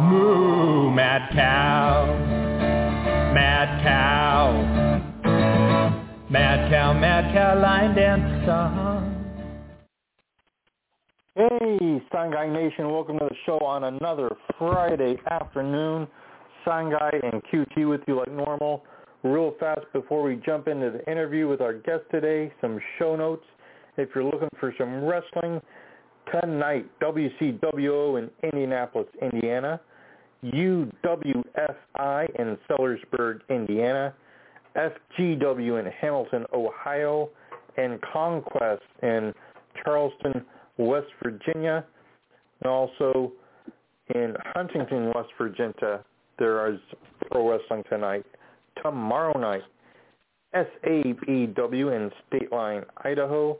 Moo, mad cow, mad cow, mad cow, mad cow, line dance song. Hey, Sangai Nation, welcome to the show on another Friday afternoon. Sangai and QT with you like normal. Real fast before we jump into the interview with our guest today, some show notes. If you're looking for some wrestling, tonight, WCWO in Indianapolis, Indiana, UWFI in Sellersburg, Indiana, FGW in Hamilton, Ohio, and Conquest in Charleston, West Virginia, and also in Huntington, West Virginia, there is pro wrestling tonight. Tomorrow night, SAPW in State Line, Idaho,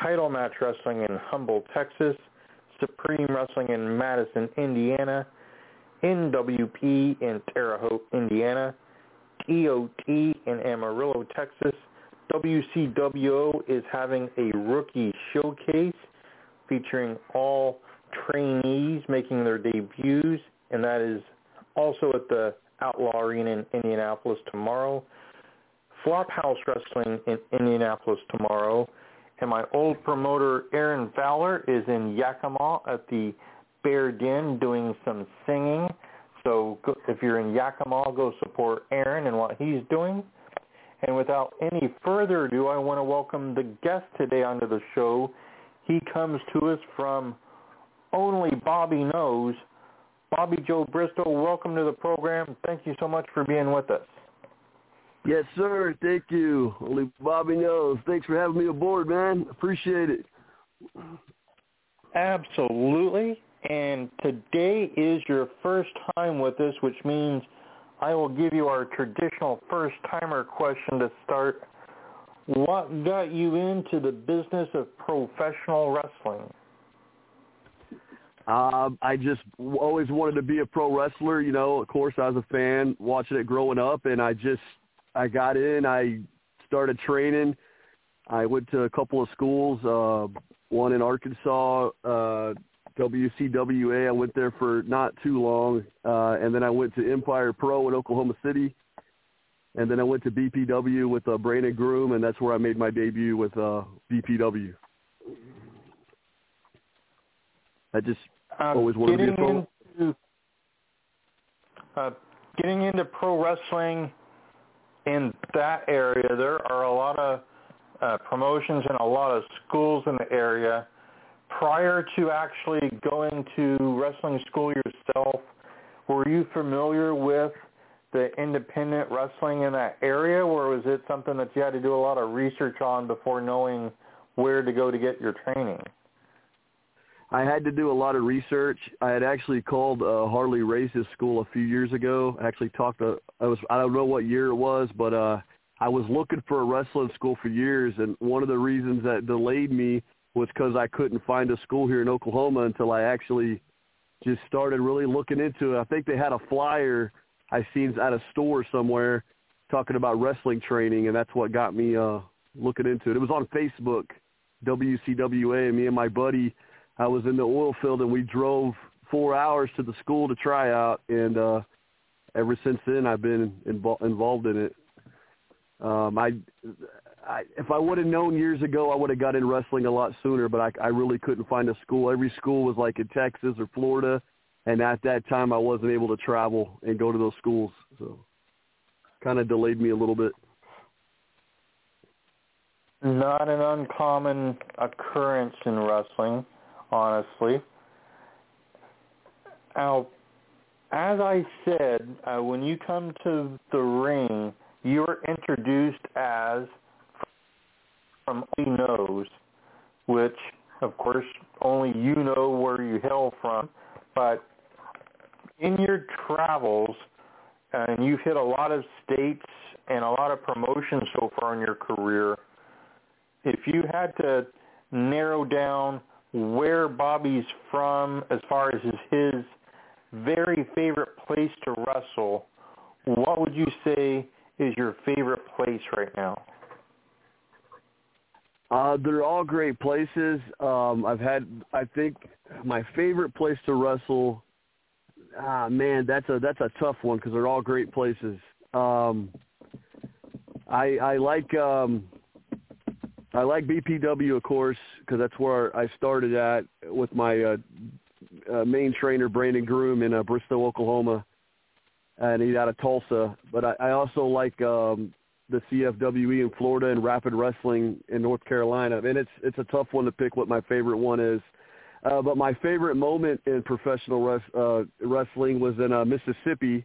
Title Match Wrestling in Humble, Texas, Supreme Wrestling in Madison, Indiana, NWP in Terre Haute, Indiana, TOT in Amarillo, Texas. WCWO is having a rookie showcase featuring all trainees making their debuts, and that is also at the Outlaw Arena in Indianapolis tomorrow. Flophouse Wrestling in Indianapolis tomorrow. And my old promoter, Aaron Fowler, is in Yakima at the Bear Den doing some singing. So if you're in Yakima, go support Aaron and what he's doing. And without any further ado, I want to welcome the guest today onto the show. He comes to us from Only Bobby Knows. Bobby Joe Bristow, welcome to the program. Thank you so much for being with us. Yes, sir. Thank you. Only Bobby knows. Thanks for having me aboard, man. Appreciate it. Absolutely. And today is your first time with us, which means I will give you our traditional first-timer question to start. What got you into the business of professional wrestling? Uh, I just always wanted to be a pro wrestler. You know, of course, I was a fan watching it growing up, and I just I got in. I started training. I went to a couple of schools. Uh, one in Arkansas, uh, WCWA. I went there for not too long, uh, and then I went to Empire Pro in Oklahoma City, and then I went to BPW with uh, Brandon Groom, and that's where I made my debut with uh, BPW. I just um, always wanted to be a pro. Into, uh, getting into pro wrestling in that area, there are a lot of uh, promotions and a lot of schools in the area. Prior to actually going to wrestling school yourself, were you familiar with the independent wrestling in that area, or was it something that you had to do a lot of research on before knowing where to go to get your training? I had to do a lot of research. I had actually called uh, Harley Race's school a few years ago. I actually talked to I was I don't know what year it was, but uh I was looking for a wrestling school for years and one of the reasons that delayed me was cuz I couldn't find a school here in Oklahoma until I actually just started really looking into it. I think they had a flyer I seen at a store somewhere talking about wrestling training and that's what got me uh looking into it. It was on Facebook, WCWA, and me and my buddy I was in the oil field and we drove four hours to the school to try out, and uh, ever since then I've been invo- involved in it. Um, I, I, if I would have known years ago, I would have got in wrestling a lot sooner. But I, I really couldn't find a school. Every school was like in Texas or Florida, and at that time I wasn't able to travel and go to those schools. So, kind of delayed me a little bit. Not an uncommon occurrence in wrestling honestly. Now, as I said, uh, when you come to the ring, you're introduced as from only knows, which of course only you know where you hail from. But in your travels, and you've hit a lot of states and a lot of promotions so far in your career. If you had to narrow down where Bobby's from as far as his, his very favorite place to wrestle, what would you say is your favorite place right now? Uh, they're all great places. Um, I've had, I think, my favorite place to wrestle. Ah, man, that's a that's a tough one because they're all great places. Um, I I like um, I like BPW, of course, because that's where I started at with my uh, uh, main trainer, Brandon Groom, in uh, Bristow, Oklahoma, and he's out of Tulsa. But I, I also like um, the CFWE in Florida and Rapid Wrestling in North Carolina. And it's it's a tough one to pick what my favorite one is. Uh, but my favorite moment in professional res- uh, wrestling was in uh, Mississippi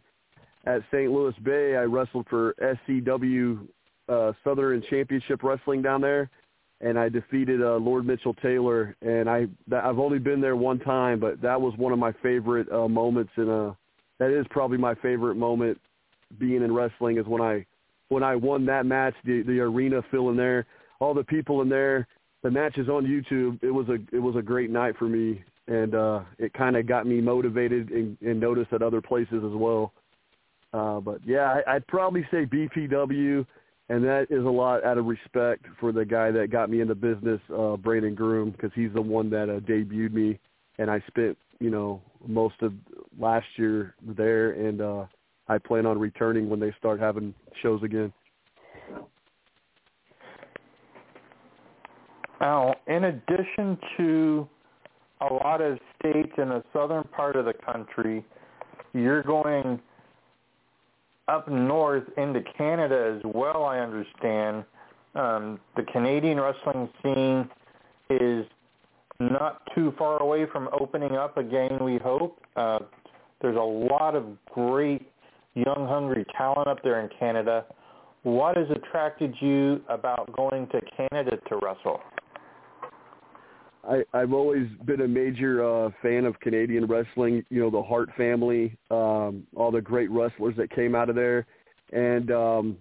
at St. Louis Bay. I wrestled for SCW uh, Southern Championship Wrestling down there, and I defeated uh, Lord Mitchell Taylor. And I that, I've only been there one time, but that was one of my favorite uh, moments. And uh, that is probably my favorite moment being in wrestling is when I when I won that match, the the arena filling there, all the people in there. The match is on YouTube. It was a it was a great night for me, and uh, it kind of got me motivated and, and noticed at other places as well. Uh, but yeah, I, I'd probably say BPW, and that is a lot out of respect for the guy that got me into business, uh, Brandon Groom, because he's the one that uh, debuted me, and I spent you know most of last year there, and uh, I plan on returning when they start having shows again. Now, in addition to a lot of states in the southern part of the country, you're going up north into Canada as well, I understand. Um, the Canadian wrestling scene is not too far away from opening up again, we hope. Uh, there's a lot of great young, hungry talent up there in Canada. What has attracted you about going to Canada to wrestle? I, I've always been a major uh, fan of Canadian wrestling. You know, the Hart family, um, all the great wrestlers that came out of there, and um,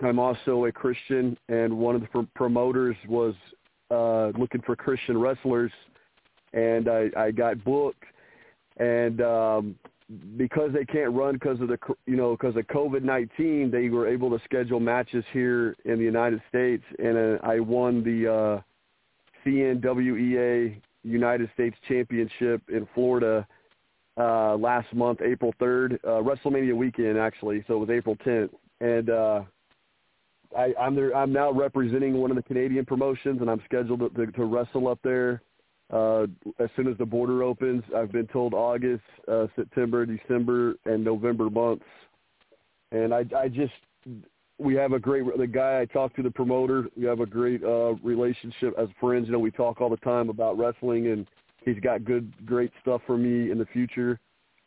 I'm also a Christian. And one of the pr- promoters was uh, looking for Christian wrestlers, and I, I got booked. And um, because they can't run because of the you know because of COVID nineteen, they were able to schedule matches here in the United States, and uh, I won the uh, CNWEA United States Championship in Florida uh, last month, April third, uh, WrestleMania weekend actually, so it was April tenth, and uh, I, I'm there. I'm now representing one of the Canadian promotions, and I'm scheduled to, to, to wrestle up there uh, as soon as the border opens. I've been told August, uh, September, December, and November months. And I, I just, we have a great, the guy I talked to, the promoter, we have a great uh, relationship as friends. You know, we talk all the time about wrestling, and he's got good, great stuff for me in the future.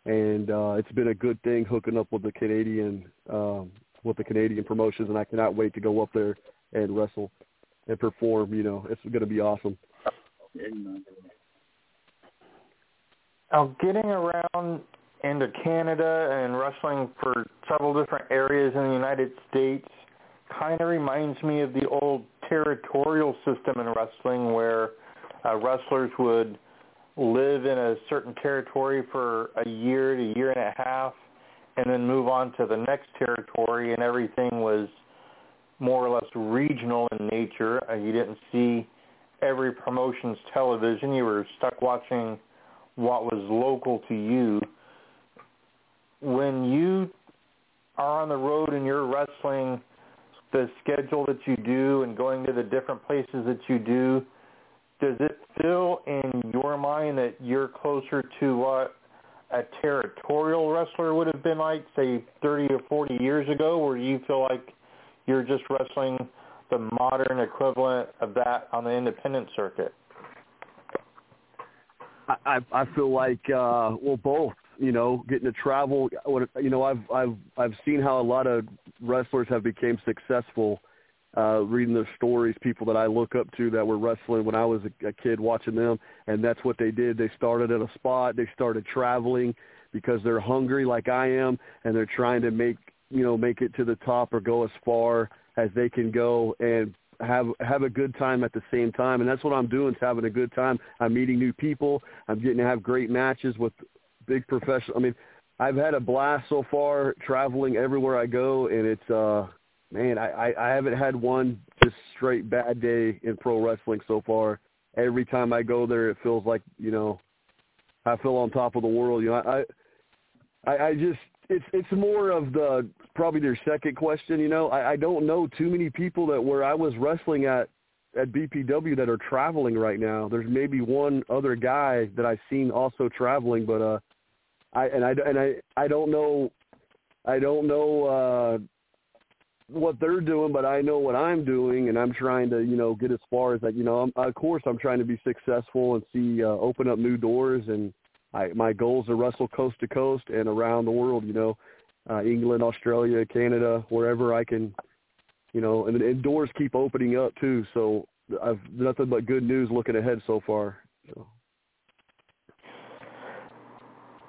And uh, it's been a good thing hooking up with the Canadian, um, with the Canadian promotions, and I cannot wait to go up there and wrestle and perform. You know, it's going to be awesome. Now, getting around into Canada and wrestling for several different areas in the United States kind of reminds me of the old territorial system in wrestling where uh, wrestlers would live in a certain territory for a year to year and a half and then move on to the next territory and everything was more or less regional in nature. Uh, you didn't see every promotion's television. You were stuck watching what was local to you. When you are on the road and you're wrestling the schedule that you do and going to the different places that you do, does it feel in your mind that you're closer to what a territorial wrestler would have been like, say, 30 or 40 years ago, where you feel like you're just wrestling the modern equivalent of that on the independent circuit? I I feel like uh well both you know getting to travel you know I've I've I've seen how a lot of wrestlers have become successful uh reading their stories people that I look up to that were wrestling when I was a, a kid watching them and that's what they did they started at a spot they started traveling because they're hungry like I am and they're trying to make you know make it to the top or go as far as they can go and have have a good time at the same time and that's what I'm doing is having a good time. I'm meeting new people. I'm getting to have great matches with big professional I mean I've had a blast so far traveling everywhere I go and it's uh man, I, I haven't had one just straight bad day in pro wrestling so far. Every time I go there, it feels like you know, I feel on top of the world. You know, I, I, I just it's it's more of the probably their second question. You know, I, I don't know too many people that where I was wrestling at at BPW that are traveling right now. There's maybe one other guy that I've seen also traveling, but uh, I and I and I I don't know I don't know uh what they're doing, but I know what I'm doing, and I'm trying to, you know, get as far as that. You know, I'm, of course, I'm trying to be successful and see uh, open up new doors, and I, my goals are wrestle coast to coast and around the world. You know, uh, England, Australia, Canada, wherever I can, you know, and, and doors keep opening up too. So I've nothing but good news looking ahead so far. So.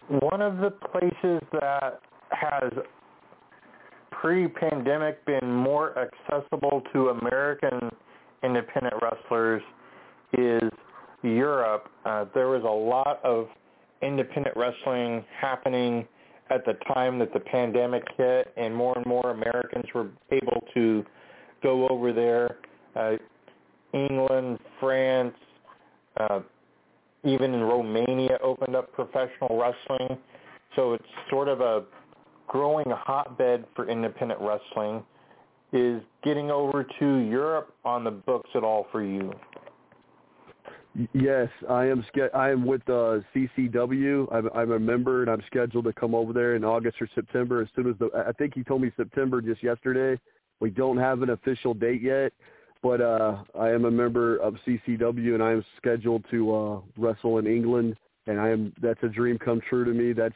One of the places that has pre-pandemic been more accessible to American independent wrestlers is Europe. Uh, there was a lot of independent wrestling happening at the time that the pandemic hit, and more and more Americans were able to go over there. Uh, England, France, uh, even in Romania opened up professional wrestling. So it's sort of a growing hotbed for independent wrestling. Is getting over to Europe on the books at all for you? Yes, I am. I am with uh, CCW. I'm, I'm a member, and I'm scheduled to come over there in August or September. As soon as the, I think he told me September just yesterday. We don't have an official date yet, but uh, I am a member of CCW, and I am scheduled to uh, wrestle in England. And I am. That's a dream come true to me. That's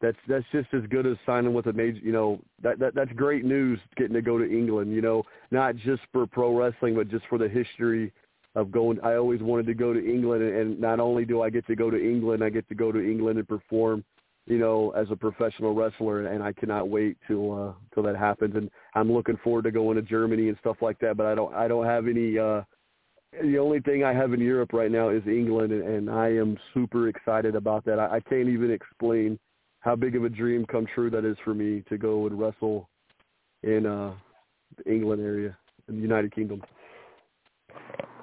that's that's just as good as signing with a major. You know that that that's great news getting to go to England. You know, not just for pro wrestling, but just for the history of going. I always wanted to go to England, and not only do I get to go to England, I get to go to England and perform. You know, as a professional wrestler, and I cannot wait till uh, till that happens. And I'm looking forward to going to Germany and stuff like that. But I don't I don't have any. uh the only thing I have in Europe right now is England, and, and I am super excited about that. I, I can't even explain how big of a dream come true that is for me to go and wrestle in uh the England area in the United Kingdom.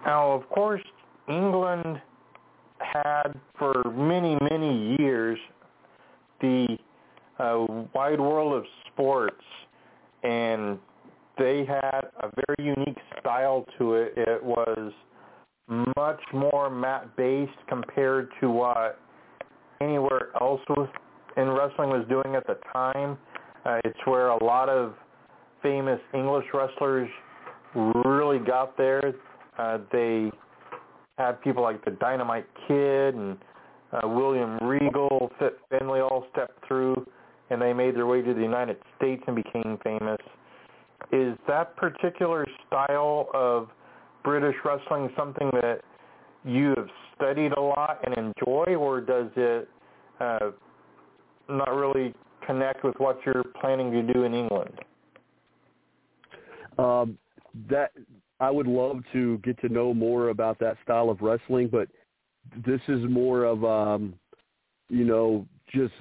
Now, of course, England had for many, many years the uh, wide world of sports, and they had a very unique style to it. It was much more mat-based compared to what anywhere else was in wrestling was doing at the time. Uh, it's where a lot of famous English wrestlers really got there. Uh, they had people like the Dynamite Kid and uh, William Regal, Fit Finlay all stepped through, and they made their way to the United States and became famous. Is that particular style of British wrestling something that you have studied a lot and enjoy, or does it uh, not really connect with what you're planning to do in England? Um, that I would love to get to know more about that style of wrestling, but this is more of um, you know just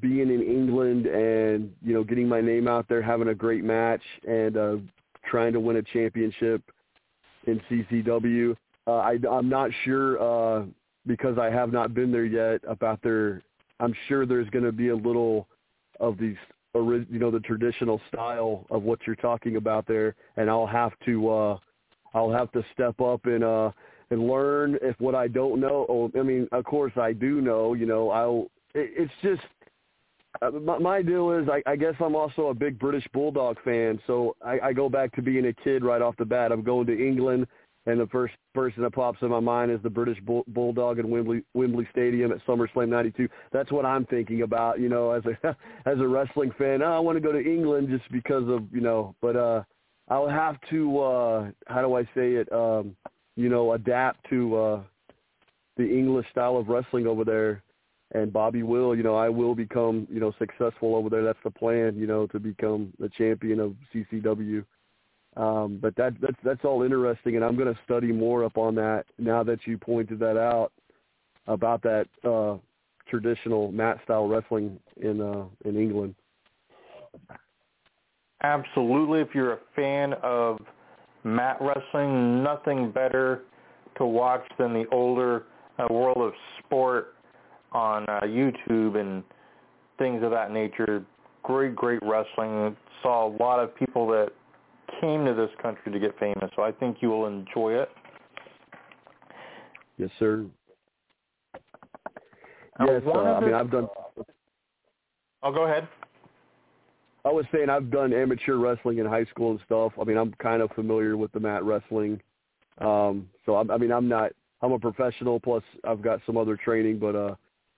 being in England and you know getting my name out there, having a great match, and uh, trying to win a championship in CCW. Uh, I, I'm not sure uh, because I have not been there yet about their I'm sure there's going to be a little of these, you know, the traditional style of what you're talking about there, and I'll have to, uh, I'll have to step up and uh, and learn if what I don't know. Oh, I mean, of course I do know. You know, I'll. It, it's just uh, my, my deal is I, I guess I'm also a big British Bulldog fan, so I, I go back to being a kid right off the bat. I'm going to England and the first person that pops in my mind is the British Bull, Bulldog in Wembley Wembley Stadium at SummerSlam '92. That's what I'm thinking about, you know, as a as a wrestling fan. Oh, I want to go to England just because of you know, but uh, I'll have to uh, how do I say it? Um, you know, adapt to uh, the English style of wrestling over there, and Bobby will, you know, I will become, you know, successful over there. That's the plan, you know, to become the champion of CCW. Um, but that that's that's all interesting, and I'm going to study more up on that now that you pointed that out about that uh, traditional mat style wrestling in uh, in England. Absolutely, if you're a fan of mat wrestling, nothing better to watch than the older uh, World of Sport on uh, YouTube and things of that nature. Great, great wrestling. Saw a lot of people that came to this country to get famous, so I think you will enjoy it. Yes, sir. Yes, uh, I mean I've done. I'll oh, go ahead. I was saying I've done amateur wrestling in high school and stuff. I mean I'm kind of familiar with the mat wrestling. Um, so I, I mean I'm not. I'm a professional. Plus I've got some other training, but uh,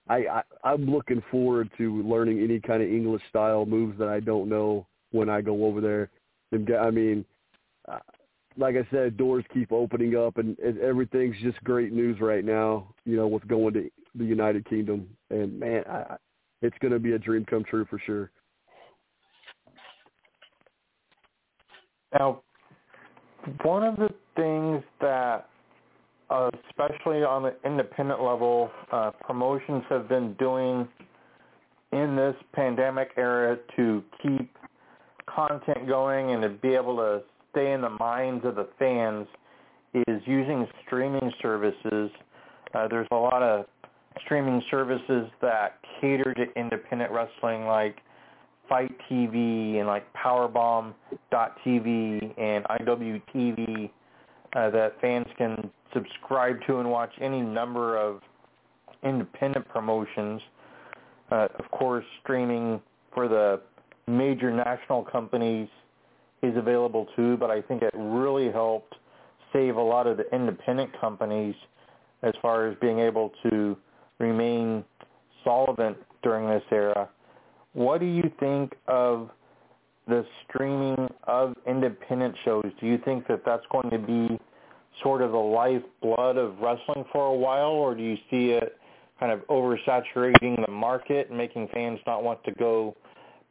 I, I I'm looking forward to learning any kind of English style moves that I don't know when I go over there. I mean, uh, like I said, doors keep opening up, and, and everything's just great news right now. You know, with going to the United Kingdom, and man, I, it's going to be a dream come true for sure. Now, one of the things that, uh, especially on the independent level, uh, promotions have been doing in this pandemic era to keep content going and to be able to stay in the minds of the fans is using streaming services. Uh, there's a lot of streaming services that cater to independent wrestling like FITE TV and like Powerbomb.tv and IWTV uh, that fans can subscribe to and watch any number of independent promotions. Uh, of course, streaming for the major national companies is available too, but I think it really helped save a lot of the independent companies as far as being able to remain solvent during this era. What do you think of the streaming of independent shows? Do you think that that's going to be sort of the lifeblood of wrestling for a while, or do you see it kind of oversaturating the market and making fans not want to go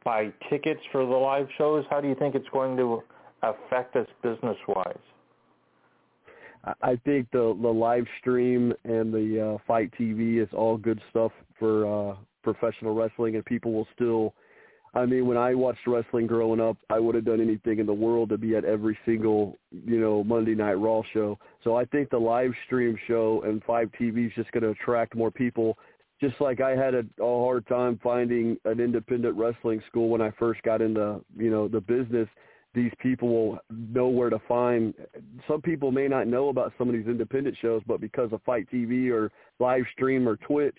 buy tickets for the live shows? How do you think it's going to affect us business-wise? I think the the live stream and the uh, FITE TV is all good stuff for uh, professional wrestling, and people will still. I mean, when I watched wrestling growing up, I would have done anything in the world to be at every single, you know, Monday Night Raw show. So I think the live stream show and FITE TV is just going to attract more people just like I had a, a hard time finding an independent wrestling school when I first got into, you know, the business, these people will know where to find. Some people may not know about some of these independent shows, but because of FITE TV or live stream or Twitch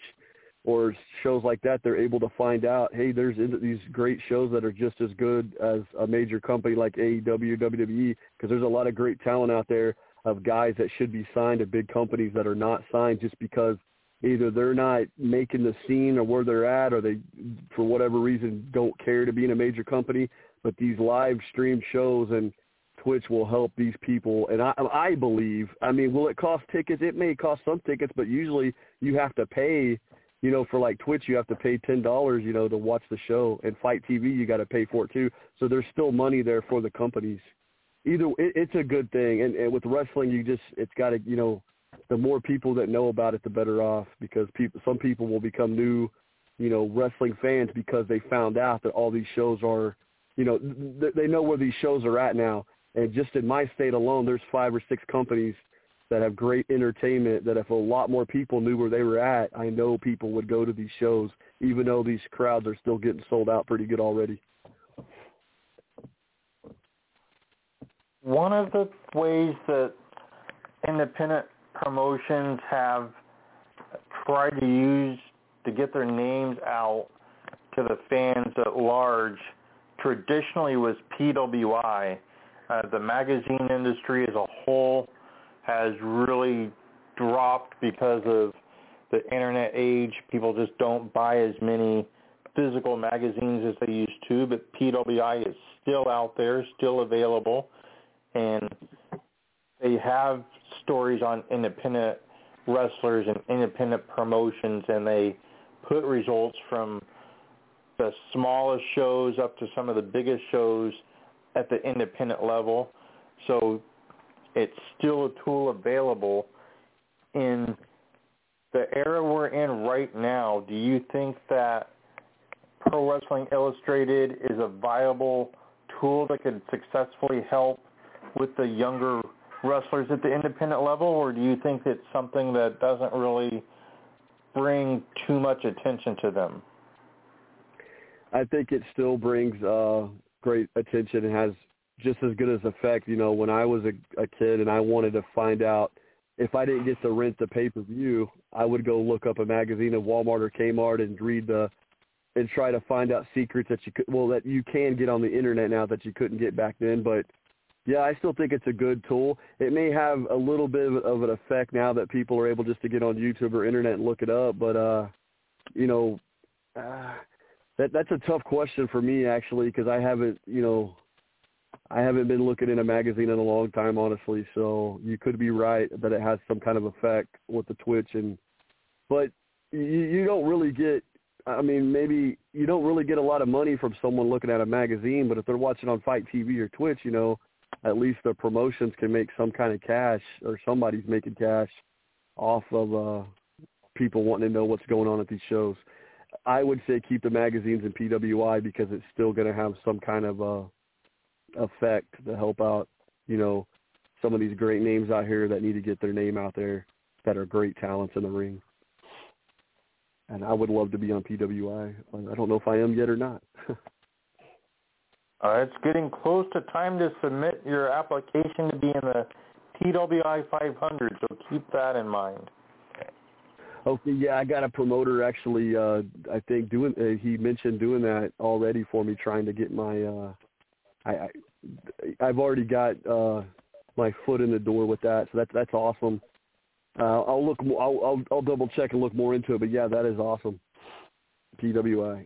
or shows like that, they're able to find out, hey, there's these great shows that are just as good as a major company like AEW, WWE, because there's a lot of great talent out there of guys that should be signed to big companies that are not signed just because either they're not making the scene or where they're at or they for whatever reason don't care to be in a major company. But these live stream shows and twitch will help these people. And i i believe i mean will it cost tickets? It may cost some tickets but usually you have to pay you know for like twitch you have to pay ten dollars you know to watch the show. And FITE tv you got to pay for it too. So there's still money there for the companies. Either it, it's a good thing. And, and with wrestling you just it's got to you know the more people that know about it, the better off because people, some people will become new, you know, wrestling fans because they found out that all these shows are, you know, th- they know where these shows are at now. And just in my state alone, there's five or six companies that have great entertainment that if a lot more people knew where they were at, I know people would go to these shows, even though these crowds are still getting sold out pretty good already. One of the ways that independent promotions have tried to use to get their names out to the fans at large traditionally was PWI. Uh, the magazine industry as a whole has really dropped because of the internet age. People just don't buy as many physical magazines as they used to, but PWI is still out there, still available, and they have stories on independent wrestlers and independent promotions, and they put results from the smallest shows up to some of the biggest shows at the independent level. So it's still a tool available in the era we're in right now. Do you think that Pro Wrestling Illustrated is a viable tool that could successfully help with the younger wrestlers at the independent level, or do you think it's something that doesn't really bring too much attention to them? I think it still brings uh, great attention and has just as good as effect. You know, when I was a, a kid and I wanted to find out if I didn't get to rent the pay per view, I would go look up a magazine at Walmart or Kmart and read the and try to find out secrets that you could well that you can get on the internet now that you couldn't get back then. But yeah, I still think it's a good tool. It may have a little bit of an effect now that people are able just to get on YouTube or internet and look it up. But uh, you know, uh, that that's a tough question for me actually because I haven't you know I haven't been looking in a magazine in a long time honestly. So you could be right that it has some kind of effect with the Twitch and but you, you don't really get I mean, maybe you don't really get a lot of money from someone looking at a magazine, but if they're watching on FITE TV or Twitch, you know, at least the promotions can make some kind of cash or somebody's making cash off of uh people wanting to know what's going on at these shows. I would say keep the magazines in PWI because it's still going to have some kind of uh effect to help out, you know, some of these great names out here that need to get their name out there that are great talents in the ring. And I would love to be on PWI. I don't know if I am yet or not. Uh, it's getting close to time to submit your application to be in the PWI 500, so keep that in mind. Okay, yeah, I got a promoter actually. Uh, I think doing. Uh, he mentioned doing that already for me, trying to get my. Uh, I, I I've already got uh, my foot in the door with that, so that's that's awesome. Uh, I'll look. I'll, I'll I'll double check and look more into it, but yeah, that is awesome. PWI.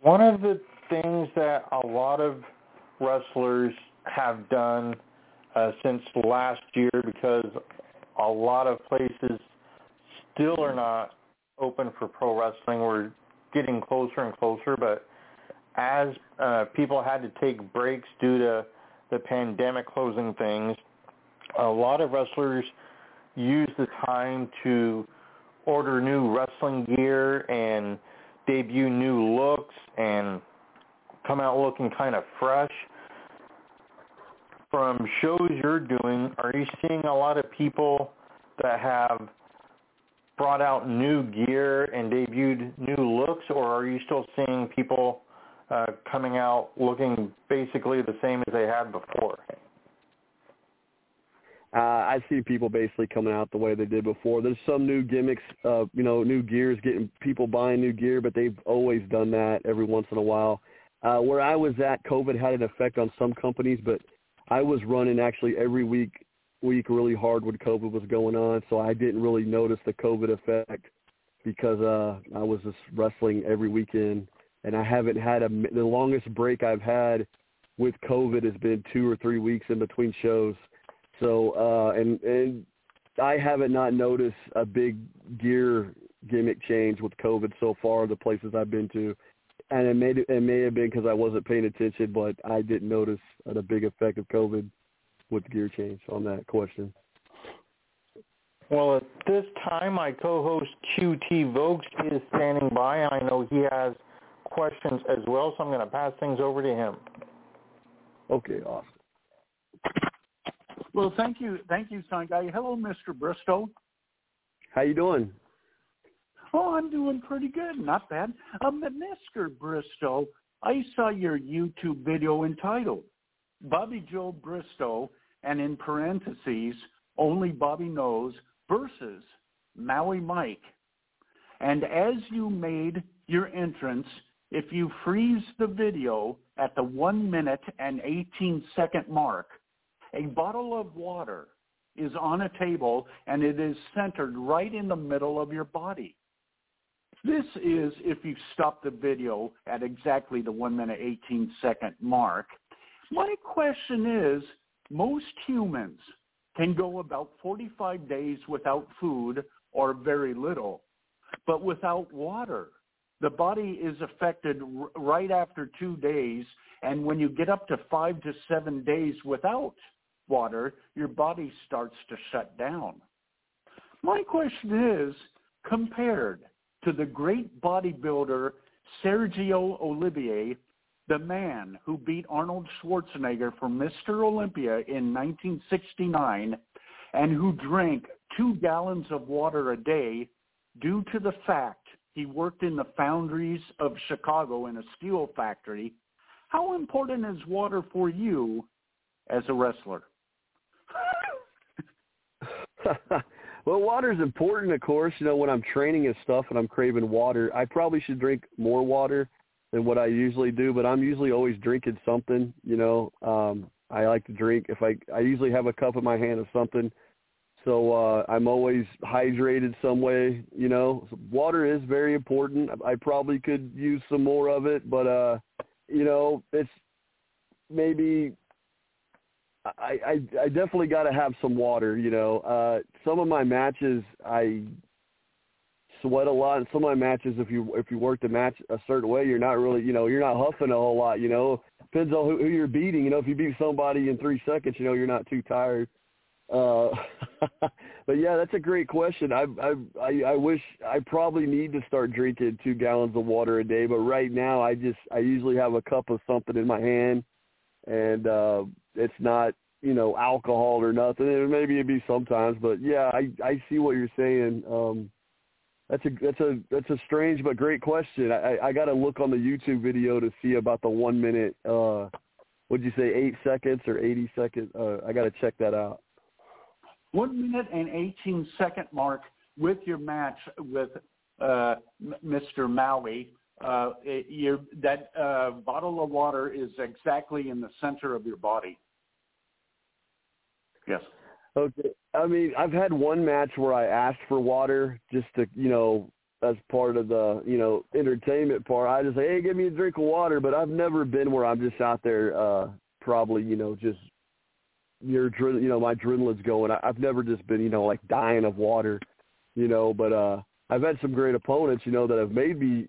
One of the things that a lot of wrestlers have done uh, since last year, because a lot of places still are not open for pro wrestling. We're getting closer and closer, but as uh, people had to take breaks due to the pandemic closing things, a lot of wrestlers used the time to order new wrestling gear and debut new looks and come out looking kind of fresh. From shows you're doing, are you seeing a lot of people that have brought out new gear and debuted new looks, or are you still seeing people coming out looking basically the same as they had before? Uh, I see people basically coming out the way they did before. There's some new gimmicks, uh, you know, new gears, getting people buying new gear, but they've always done that every once in a while. Uh, where I was at, COVID had an effect on some companies, but I was running actually every week, week really hard when COVID was going on, so I didn't really notice the COVID effect because uh, I was just wrestling every weekend, and I haven't had a the longest break I've had with COVID has been two or three weeks in between shows so uh, and and I haven't not noticed a big gear gimmick change with COVID so far. The places I've been to, and it may it may have been because I wasn't paying attention, but I didn't notice a big effect of COVID with gear change on that question. Well, at this time, my co-host QT Vokes is standing by, I know he has questions as well, so I'm going to pass things over to him. Okay, awesome. Well, thank you, thank you, son guy. Hello, Mr. Bristow. How you doing? Oh, I'm doing pretty good. Not bad. Um, Mr. Bristow, I saw your YouTube video entitled Bobby Joe Bristow, and in parentheses, only Bobby knows versus Maui Mike. And as you made your entrance, if you freeze the video at the one minute and 18 second mark, a bottle of water is on a table and it is centered right in the middle of your body. This is if you stop the video at exactly the 1 minute 18 second mark. My question is, most humans can go about 45 days without food or very little. But without water, the body is affected r- right after two days. And when you get up to five to seven days without water, your body starts to shut down. My question is, compared to the great bodybuilder Sergio Oliva, the man who beat Arnold Schwarzenegger for Mr. Olympia in 1969 and who drank two gallons of water a day due to the fact he worked in the foundries of Chicago in a steel factory, how important is water for you as a wrestler? well, water is important, of course. You know, when I'm training and stuff and I'm craving water, I probably should drink more water than what I usually do. But I'm usually always drinking something. You know, um, I like to drink. If I I usually have a cup in my hand of something, so uh, I'm always hydrated some way. You know, so water is very important. I probably could use some more of it, but uh, you know, it's maybe I, I I definitely got to have some water. You know, uh, some of my matches I sweat a lot, and some of my matches, if you if you work the match a certain way, you're not really, you know, you're not huffing a whole lot. You know, depends on who, who you're beating. You know, if you beat somebody in three seconds, you know, you're not too tired. Uh, but yeah, that's a great question. I, I I wish I probably need to start drinking two gallons of water a day, but right now I just I usually have a cup of something in my hand and uh it's not you know alcohol or nothing. And maybe it'd be sometimes but yeah i i see what you're saying. Um that's a that's a that's a strange but great question. I i got to look on the youtube video to see about the one minute uh what'd you say eight seconds or eighty seconds? Uh i got to check that out one minute and 18 second mark with your match with uh, Mr. Maui uh, it, you, that uh, bottle of water is exactly in the center of your body. Yes. Okay. I mean, I've had one match where I asked for water just to, you know, as part of the, you know, entertainment part. I just say, hey, give me a drink of water. But I've never been where I'm just out there, uh, probably, you know, just your, you know, my adrenaline's going. I, I've never just been, you know, like dying of water, you know. But uh, I've had some great opponents, you know, that have made me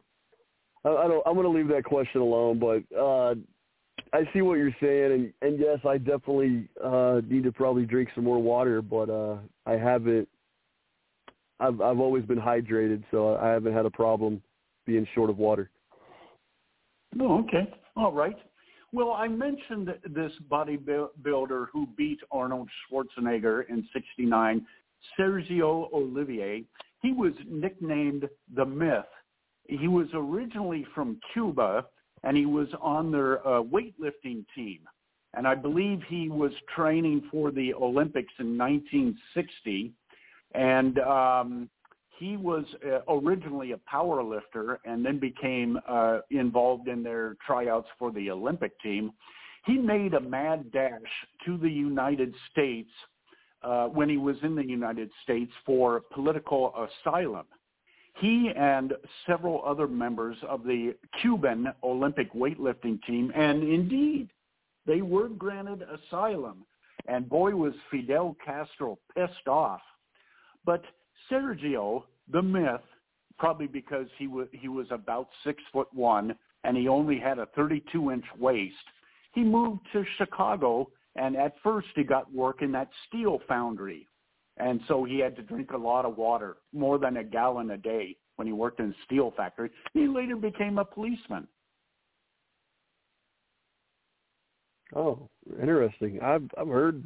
I, I don't. I'm going to leave that question alone, but uh, I see what you're saying, and and yes, I definitely uh, need to probably drink some more water, but uh, I haven't. I've I've always been hydrated, so I haven't had a problem being short of water. Oh, okay, all right. Well, I mentioned this bodybuilder who beat Arnold Schwarzenegger in '69, Sergio Oliva. He was nicknamed the Myth he was originally from Cuba, and he was on their uh, weightlifting team. And I believe he was training for the Olympics in 1960. And um, he was uh, originally a power lifter and then became uh, involved in their tryouts for the Olympic team. He made a mad dash to the United States uh, when he was in the United States for political asylum he and several other members of the Cuban Olympic weightlifting team, and indeed, they were granted asylum. And boy, was Fidel Castro pissed off. But Sergio, the myth, probably because he was he was about six foot one and he only had a 32 inch waist, he moved to Chicago. And at first, he got work in that steel foundry and so he had to drink a lot of water, more than a gallon a day when he worked in a steel factory. He later became a policeman. Oh, interesting. I've I've heard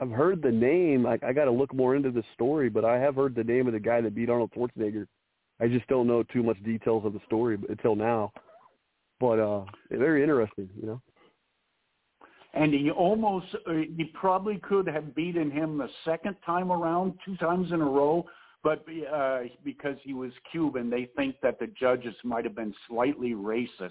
I've heard the name. I, I got to look more into the story, but I have heard the name of the guy that beat Arnold Schwarzenegger. I just don't know too much details of the story until now. But uh very interesting, you know and he almost uh, he probably could have beaten him the second time around two times in a row but uh, because he was Cuban, they think that the judges might have been slightly racist,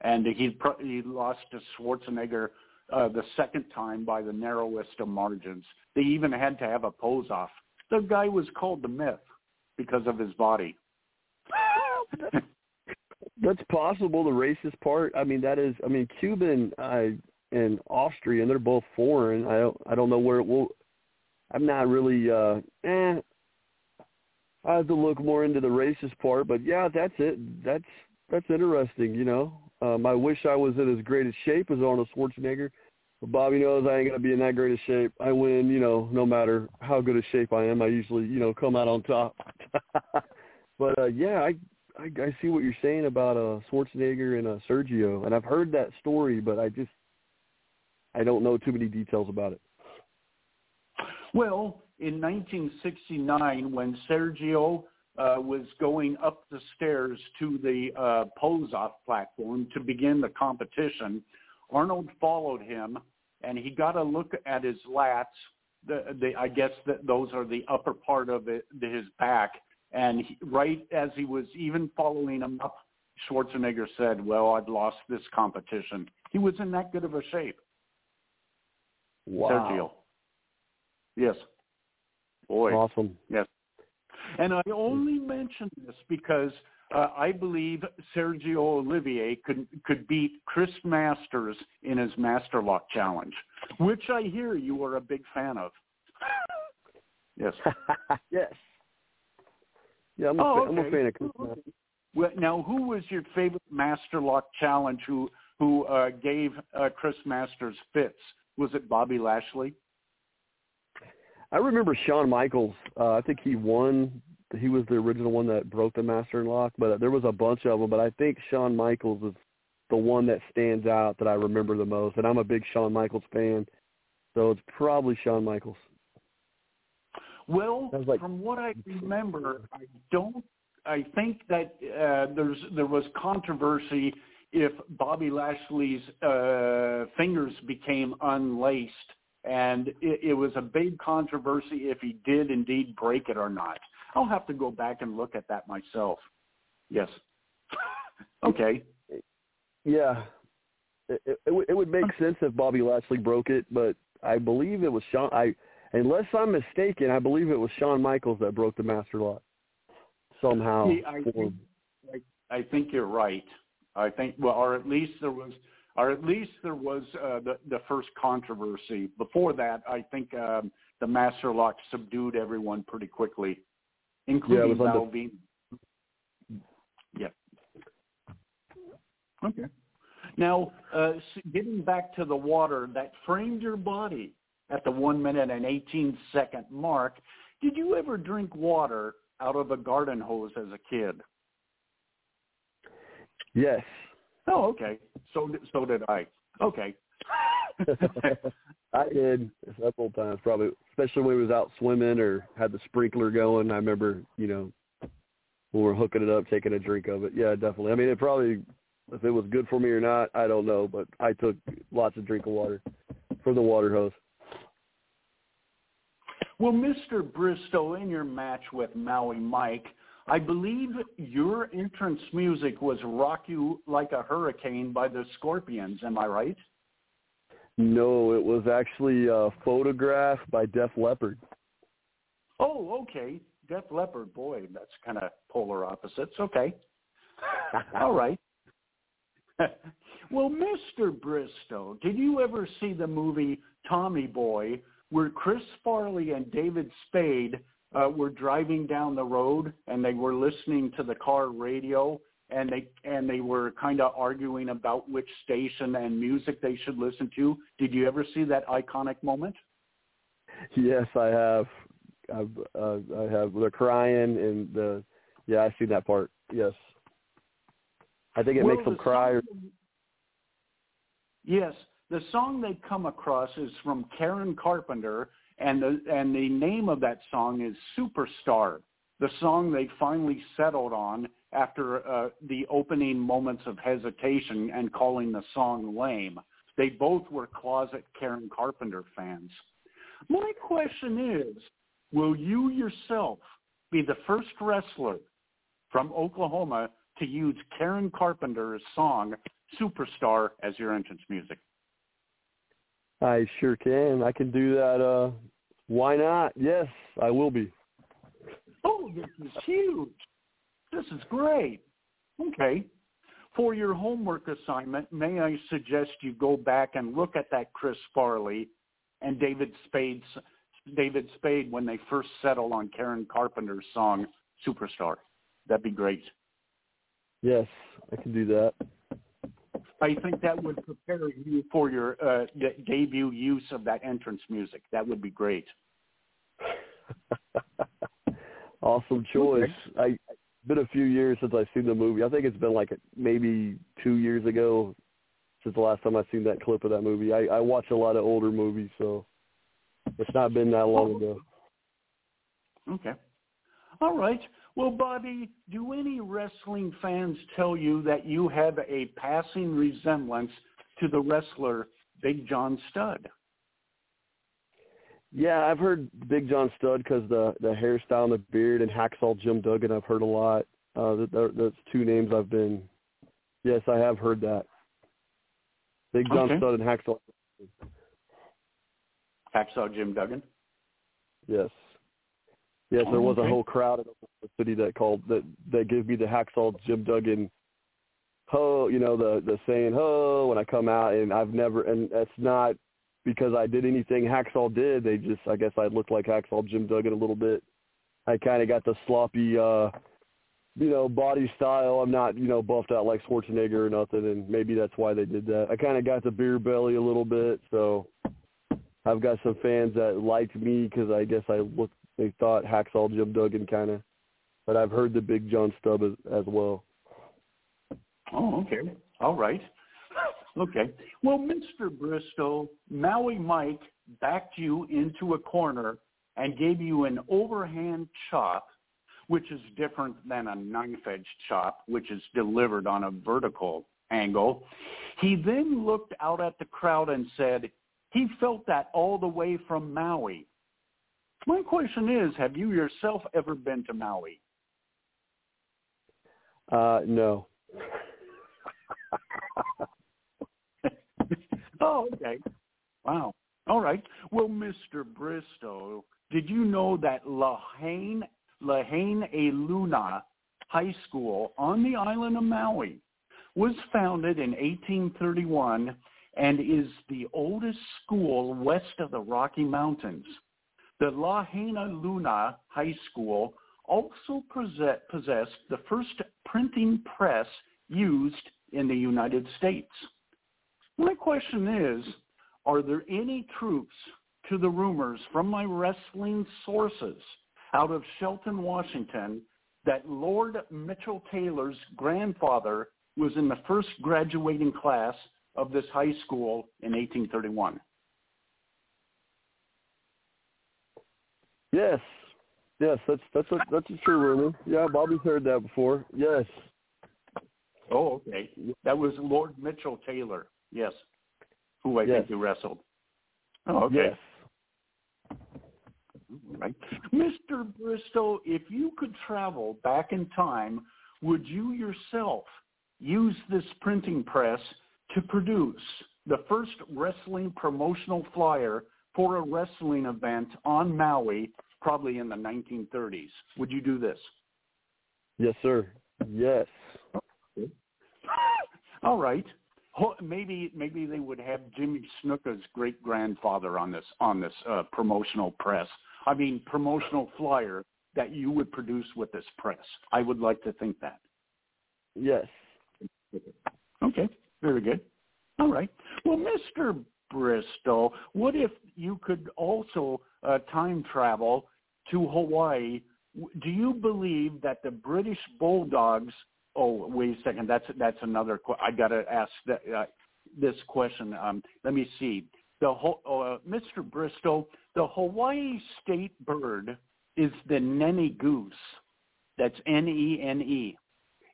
and he he lost to Schwarzenegger uh, the second time by the narrowest of margins. They even had to have a pose off. The guy was called the Myth because of his body. That's possible. The racist part. I mean, that is. I mean, Cuban. I and Austrian. They're both foreign. I don't I don't know where it will. I'm not really. uh eh, I have to look more into the racist part, but yeah, that's it. That's that's interesting. You know, um, I wish I was in as great a shape as Arnold Schwarzenegger. But Bobby knows I ain't gonna be in that great a shape. I win, you know, no matter how good a shape I am. I usually, you know, come out on top. but uh, yeah, I, I I see what you're saying about uh, Schwarzenegger and uh, Sergio, and I've heard that story, but I just I don't know too many details about it. Well, in 1969 when Sergio uh, was going up the stairs to the uh, pose-off platform to begin the competition. Arnold followed him, and he got a look at his lats. The, the, I guess that those are the upper part of it, his back. And he, right as he was even following him up, Schwarzenegger said, "Well, I've lost this competition." He was in that good of a shape. Wow. Sergio. Yes. Boy. Awesome. Yes. And I only mention this because uh, I believe Sergio Oliva could could beat Chris Masters in his Master Lock Challenge, which I hear you are a big fan of. yes. yes. Yeah, I'm a, oh, fan, okay. I'm a fan of Chris Masters. Well, now, who was your favorite Master Lock Challenge who who uh, gave uh, Chris Masters fits? Was it Bobby Lashley? I remember Shawn Michaels. Uh, I think he won. He was the original one that broke the master lock, but there was a bunch of them. But I think Shawn Michaels is the one that stands out that I remember the most. And I'm a big Shawn Michaels fan, so it's probably Shawn Michaels. Well, like, from what I remember, I don't. I think that uh, there's there was controversy if Bobby Lashley's uh, fingers became unlaced and it, it was a big controversy if he did indeed break it or not. I'll have to go back and look at that myself. Yes. okay. Yeah, it, it, it would make sense if Bobby Lashley broke it, but I believe it was Shawn. I, unless I'm mistaken, I believe it was Shawn Michaels that broke the master lock somehow. See, I, think, I, I think you're right. I think, well, or at least there was or at least there was uh, the the first controversy. Before that, I think um, the Master Lock subdued everyone pretty quickly, including yeah. Yeah. Okay. Now, uh, getting back to the water that framed your body at the one minute and 18 second mark, did you ever drink water out of a garden hose as a kid? Yes. Oh, okay. So so did I. Okay. I did several times, probably, especially when we was out swimming or had the sprinkler going. I remember, you know, when we were hooking it up, taking a drink of it. Yeah, definitely. I mean, it probably, if it was good for me or not, I don't know, but I took lots of drink of water from the water hose. Well, Mr. Bristow, in your match with Maui Mike, I believe your entrance music was Rock You Like a Hurricane by the Scorpions. Am I right? No, it was actually a photograph by Def Leppard. Oh, okay. Def Leppard, boy, that's kind of polar opposites. Okay. All right. well, Mr. Bristow, did you ever see the movie Tommy Boy where Chris Farley and David Spade uh, were driving down the road and they were listening to the car radio and they and they were kind of arguing about which station and music they should listen to. Did you ever see that iconic moment? Yes, I have. I've, uh, I have. They're crying and the yeah, I see that part. Yes, I think it well, makes them the cry. Yes, the song they come across is from Karen Carpenter, and the and the name of that song is Superstar, the song they finally settled on after uh, the opening moments of hesitation and calling the song lame. They both were closet Karen Carpenter fans. My question is, will you yourself be the first wrestler from Oklahoma to use Karen Carpenter's song Superstar as your entrance music? I sure can. I can do that. Uh, why not? Yes, I will be. Oh, this is huge. This is great. Okay. For your homework assignment, may I suggest you go back and look at that Chris Farley and David Spade's David Spade when they first settled on Karen Carpenter's song superstar. That'd be great. Yes, I can do that. I think that would prepare you for your uh, de- debut use of that entrance music. That would be great. awesome choice. Okay. I been a few years since I've seen the movie. I think it's been like maybe two years ago since the last time I've seen that clip of that movie. I, I watch a lot of older movies, so it's not been that long ago. Okay. All right. Well, Bobby, do any wrestling fans tell you that you have a passing resemblance to the wrestler Big John Studd? Yeah, I've heard Big John Studd because the the hairstyle and the beard, and Hacksaw Jim Duggan. I've heard a lot. Uh, that, that's two names I've been. Yes, I have heard that. Big John okay. Studd and Hacksaw. Hacksaw Jim Duggan. Yes. Yes, there oh, was a whole crowd in the city that called that that gave me the Hacksaw Jim Duggan ho, you know, the the saying ho when I come out, and I've never, and that's not because I did anything Hacksaw did. They just, I guess I looked like Hacksaw Jim Duggan a little bit. I kind of got the sloppy, uh, you know, body style. I'm not, you know, buffed out like Schwarzenegger or nothing, and maybe that's why they did that. I kind of got the beer belly a little bit, so I've got some fans that liked me because I guess I looked, they thought Hacksaw Jim Duggan kind of, but I've heard the Big John Studd as, as well. Oh, okay. All right. Okay. Well, Mr. Bristow, Maui Mike backed you into a corner and gave you an overhand chop, which is different than a knife-edge chop, which is delivered on a vertical angle. He then looked out at the crowd and said he felt that all the way from Maui. My question is, have you yourself ever been to Maui? Uh, no. oh, okay. Wow. All right. Well, Mr. Bristow, did you know that Lahaina, Lahaina a Luna High School on the island of Maui was founded in 1831 and is the oldest school west of the Rocky Mountains. The Lahainaluna High School also possessed the first printing press used in the United States. My question is, are there any truths to the rumors from my wrestling sources out of Shelton, Washington, that Lord Mitchell Taylor's grandfather was in the first graduating class of this high school in 1831? Yes, yes, that's that's a that's a true rumor. Yeah, Bobby's heard that before. Yes. Oh, okay. That was Lord Mitchell Taylor. Yes, who I yes. think you wrestled. Oh, okay. Yes. Right. Mr. Bristow, if you could travel back in time, would you yourself use this printing press to produce the first wrestling promotional flyer for a wrestling event on Maui, probably in the 1930s? Would you do this? Yes, sir. Yes. All right. Maybe maybe they would have Jimmy Snuka's great grandfather on this on this uh, promotional press. I mean promotional flyer that you would produce with this press. I would like to think that. Yes. Okay. Very good. All right. Well, Mr. Bristol, what if you could also uh, time travel to Hawaii? Do you believe that the British Bulldogs Oh, wait a second. That's that's another. I got to ask that, uh, this question. Um, let me see. The uh, Mr. Bristol, the Hawaii state bird is the nene goose. That's N-E-N-E.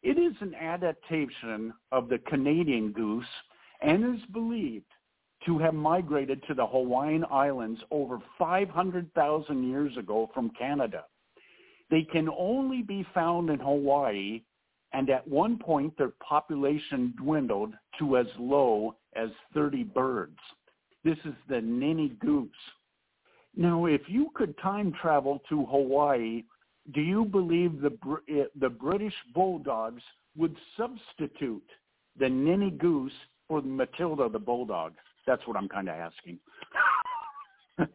It is an adaptation of the Canadian goose and is believed to have migrated to the Hawaiian Islands over 500,000 years ago from Canada. They can only be found in Hawaii and at one point their population dwindled to as low as 30 birds. This is the nene goose. Now, if you could time travel to Hawaii, do you believe the eh, the British bulldogs would substitute the nene goose for Matilda the bulldog? That's what I'm kind of asking.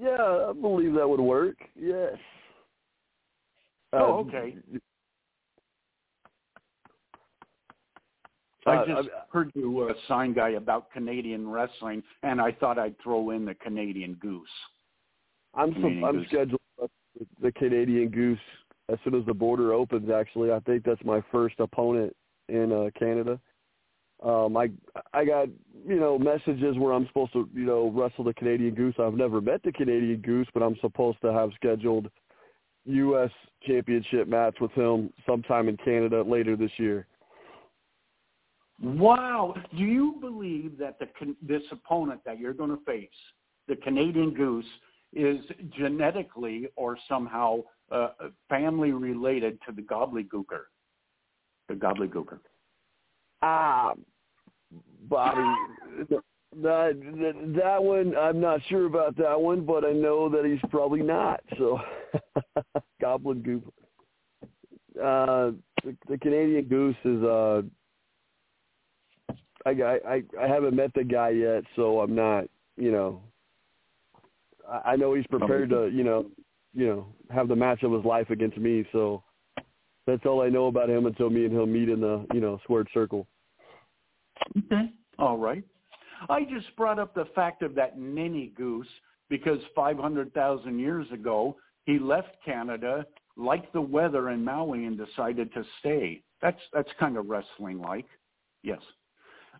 yeah, I believe that would work. Yes. Oh, Uh, okay. Uh, I just I- heard you uh, sign guy about Canadian wrestling, and I thought I'd throw in the Canadian Goose. I'm Canadian some, I'm Goose. scheduled the Canadian Goose as soon as the border opens. Actually, I think that's my first opponent in uh, Canada. Um, I I got you know messages where I'm supposed to you know wrestle the Canadian Goose. I've never met the Canadian Goose, but I'm supposed to have scheduled U.S. Championship match with him sometime in Canada later this year. Wow! Do you believe that the this opponent that you're going to face, the Canadian Goose, is genetically or somehow uh, family related to the Gobbledygooker? The Gobbledygooker. Ah, Bobby, that, that that one I'm not sure about that one, but I know that he's probably not. So, Goblin Goose. Uh, the, the Canadian Goose is uh, I, I I haven't met the guy yet, so I'm not, you know. I, I know he's prepared to, you know, you know, have the match of his life against me. So that's all I know about him until me and him meet in the, you know, squared circle. Okay. All right. I just brought up the fact of that ninny goose because 500,000 years ago, he left Canada, liked the weather in Maui, and decided to stay. That's that's kind of wrestling like. Yes.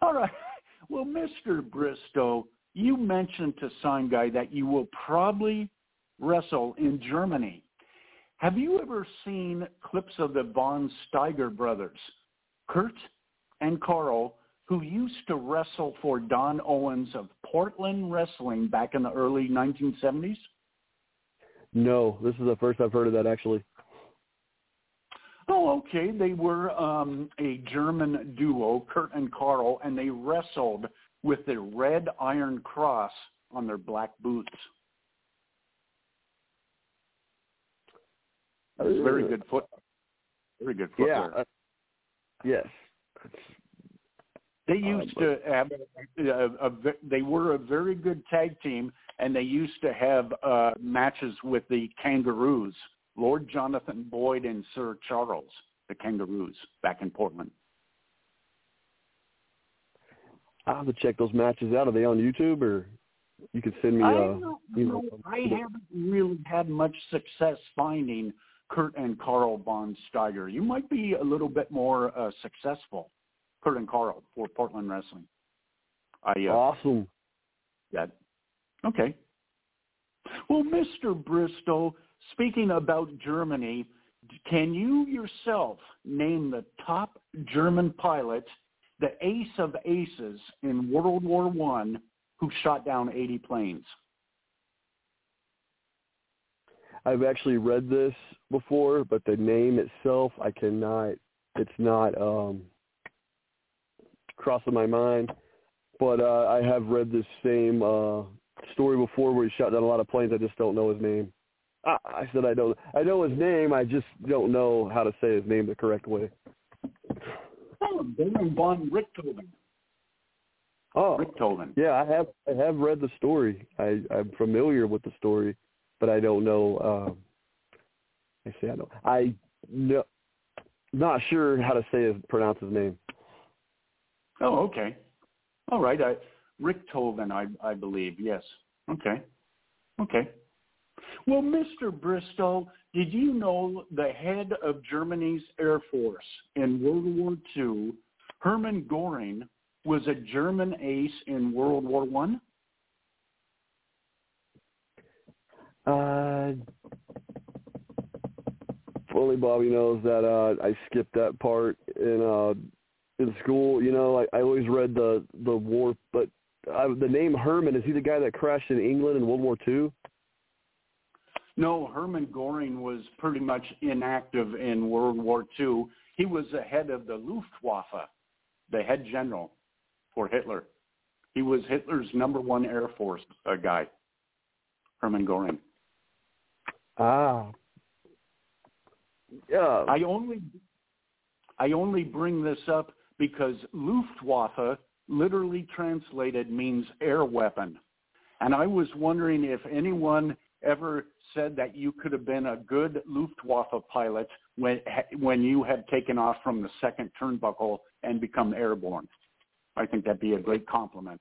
All right. Well, Mr. Bristow, you mentioned to Sign Guy that you will probably wrestle in Germany. Have you ever seen clips of the Von Steiger brothers, Kurt and Carl, who used to wrestle for Don Owens of Portland Wrestling back in the early 1970s? No, this is the first I've heard of that actually. Oh, okay. They were um, a German duo, Kurt and Carl, and they wrestled with the red iron cross on their black boots. It was very good foot. Very good foot. Yeah. uh, yes. They used to have a, a, a, they were a very good tag team, and they used to have uh, matches with the Kangaroos, Lord Jonathan Boyd and Sir Charles, the Kangaroos, back in Portland. I'll have to check those matches out. Are they on YouTube or you can send me I uh don't you know. I haven't really had much success finding Kurt and Carl Von Steiger. You might be a little bit more uh, successful, Kurt and Carl, for Portland Wrestling. I uh, awesome. Yeah. Okay. Well, Mr. Bristow, speaking about Germany, can you yourself name the top German pilot, the ace of aces in World War One, who shot down 80 planes? I've actually read this before, but the name itself I cannot it's not um crossing my mind. But uh I have read this same uh story before where he shot down a lot of planes. I just don't know his name. I, I said I don't I know his name, I just don't know how to say his name the correct way. Oh, Baron von Richthofen. Oh, Richthofen. yeah, I have I have read the story. I I'm familiar with the story, but I don't know. Um, I say I don't. I no, not sure how to say his pronounce his name. Oh, okay. All right. I, Richthofen, I, I believe. Yes. Okay. Okay. Well, Mr. Bristol, did you know the head of Germany's Air Force in World War II, Hermann Goring, was a German ace in World War One? Uh, fully Bobby knows that uh, I skipped that part in uh, in school. You know, I, I always read the the war, but I, the name Herman is he the guy that crashed in England in World War Two? No, Herman Goring was pretty much inactive in World War II. He was the head of the Luftwaffe, the head general for Hitler. He was Hitler's number one Air Force uh, guy, Herman Goring. Ah, yeah. I only I only bring this up because Luftwaffe literally translated means air weapon. And I was wondering if anyone ever said that you could have been a good Luftwaffe pilot when when you had taken off from the second turnbuckle and become airborne. I think that'd be a great compliment.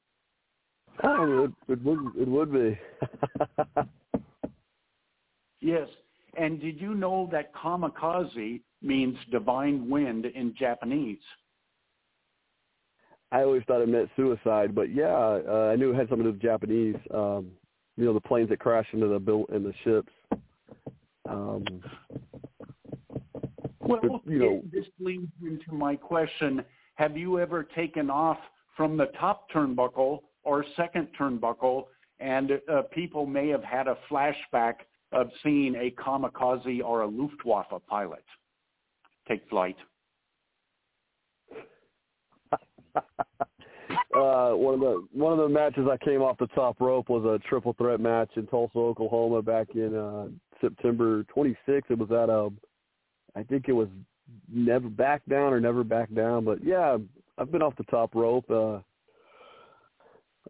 Oh, it, it would it would be. yes. And did you know that kamikaze means divine wind in Japanese? I always thought it meant suicide, but yeah, uh, I knew it had something to do with Japanese. Um, you know, the planes that crash into the built in the ships. Um, well, but, you know, this leads into my question: Have you ever taken off from the top turnbuckle or second turnbuckle, and uh, people may have had a flashback of seeing a kamikaze or a Luftwaffe pilot take flight? uh, one of the one of the matches I came off the top rope was a triple threat match in Tulsa, Oklahoma, back in uh, September 26th. It was at a, I think it was never back down or never back down. But yeah, I've been off the top rope. Uh,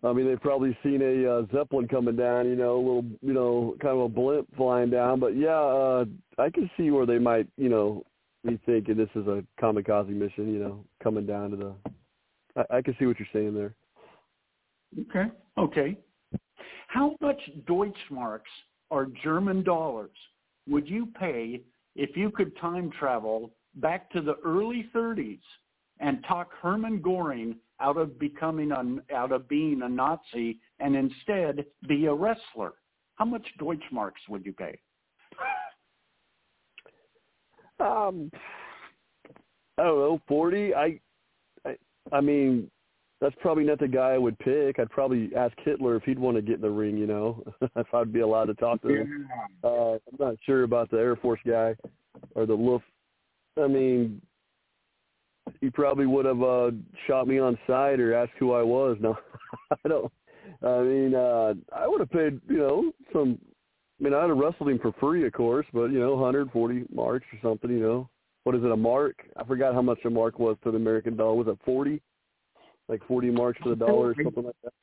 I mean, they've probably seen a uh, zeppelin coming down, you know, a little, you know, kind of a blimp flying down. But yeah, uh, I can see where they might, you know, be thinking this is a kamikaze mission, you know, coming down to the. I, I can see what you're saying there. Okay. Okay. How much Deutschmarks or German dollars would you pay if you could time travel back to the early 30s and talk Hermann Goring out of becoming a, out of being a Nazi and instead be a wrestler? How much Deutschmarks would you pay? Um, I don't know, forty. I, I, I mean, that's probably not the guy I would pick. I'd probably ask Hitler if he'd want to get in the ring. You know, if I'd be allowed to talk to him. Uh, I'm not sure about the Air Force guy or the Luft. I mean, he probably would have uh shot me on sight or asked who I was. No, I don't. I mean, uh I would have paid, you know, some. I mean, I'd have wrestled him for free, of course, but you know, 140 marks or something. You know, what is it? A mark? I forgot how much a mark was to the American dollar. Was it 40? Like 40 marks for the dollar or something like that.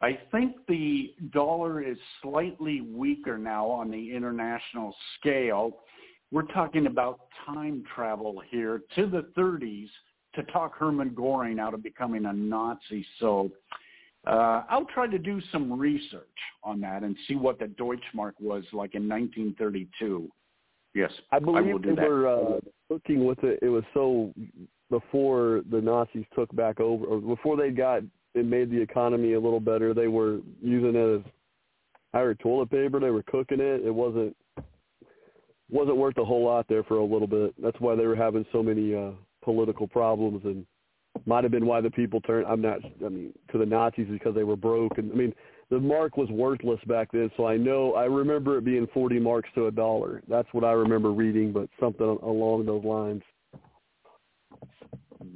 I think the dollar is slightly weaker now on the international scale we're talking about time travel here to the 30s to talk Hermann Goring out of becoming a Nazi. So uh, I'll try to do some research on that and see what the Deutschmark was like in 1932. Yes, I believe I will do they that. were uh, looking with it. It was so before the Nazis took back over, or before they got it made the economy a little better. They were using it as higher toilet paper. They were cooking it. It wasn't wasn't worth a whole lot there for a little bit. That's why they were having so many uh, political problems, and might have been why the people turned. I'm not. I mean, to the Nazis because they were broke, and I mean, the mark was worthless back then. So I know I remember it being 40 marks to a dollar. That's what I remember reading, but something along those lines.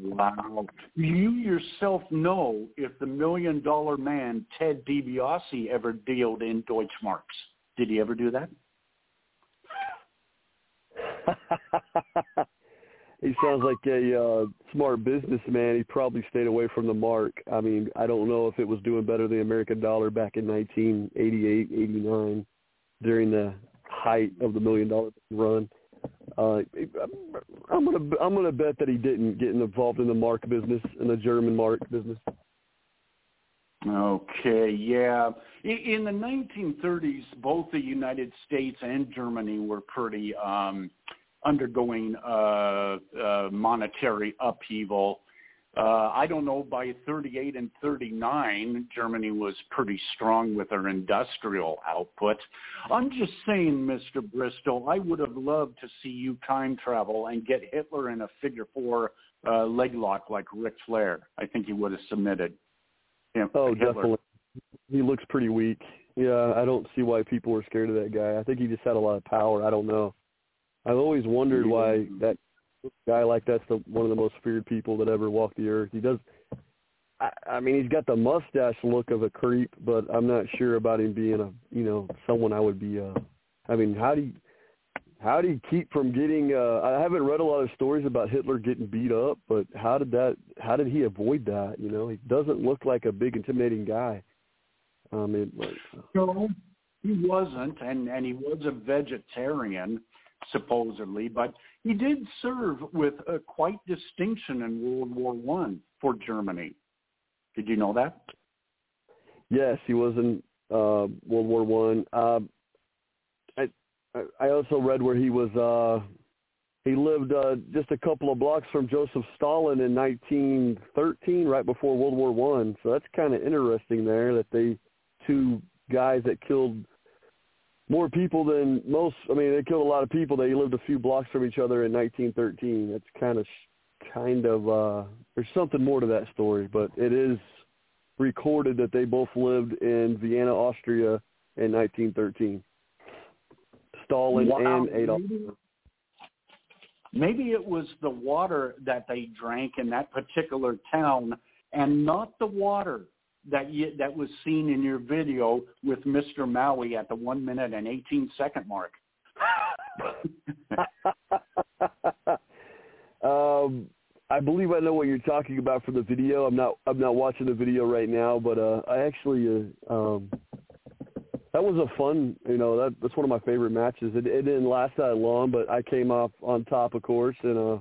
Wow. You yourself know if the million dollar man Ted DiBiase ever dealed in Deutschmarks. Did he ever do that? he sounds like a uh, smart businessman. He probably stayed away from the mark. I mean, I don't know if it was doing better than the American dollar back in 1988, 89 during the height of the million dollar run. Uh, I'm gonna I'm gonna bet that he didn't get involved in the mark business, in the German mark business. Okay, yeah. In the 1930s, both the United States and Germany were pretty um, undergoing uh, uh, monetary upheaval. Uh, I don't know, by 38 and 39, Germany was pretty strong with their industrial output. I'm just saying, Mr. Bristow, I would have loved to see you time travel and get Hitler in a figure four uh, leg lock like Ric Flair. I think he would have submitted. Him, oh, Hitler. definitely. He looks pretty weak. Yeah, I don't see why people were scared of that guy. I think he just had a lot of power. I don't know. I've always wondered why that guy like that's the one of the most feared people that ever walked the earth. He does. I, I mean, he's got the mustache look of a creep, but I'm not sure about him being a you know someone I would be. uh I mean, how do you how do you keep from getting? uh I haven't read a lot of stories about Hitler getting beat up, but how did that? How did he avoid that? You know, he doesn't look like a big intimidating guy. I mean, like, no, he wasn't, and and he was a vegetarian supposedly, but he did serve with quite distinction in World War One for Germany. Did you know that? Yes, he was in uh, World War One. Uh, I I also read where he was. Uh, he lived uh, just a couple of blocks from Joseph Stalin in 1913, right before World War One. So that's kind of interesting there that they two guys that killed more people than most. I mean, they killed a lot of people. They lived a few blocks from each other in 1913. That's kind of kind of uh, there's something more to that story, but it is recorded that they both lived in Vienna, Austria in 1913. Stalin Wow. and Adolf. Maybe, maybe it was the water that they drank in that particular town, and not the water that you, that was seen in your video with Mr. Maui at the one minute and 18 second mark. um, I believe I know what you're talking about from the video. I'm not I'm not watching the video right now, but uh, I actually uh, um, that was a fun. You know, that that's one of my favorite matches. It, it didn't last that long, but I came off on top, of course, and uh,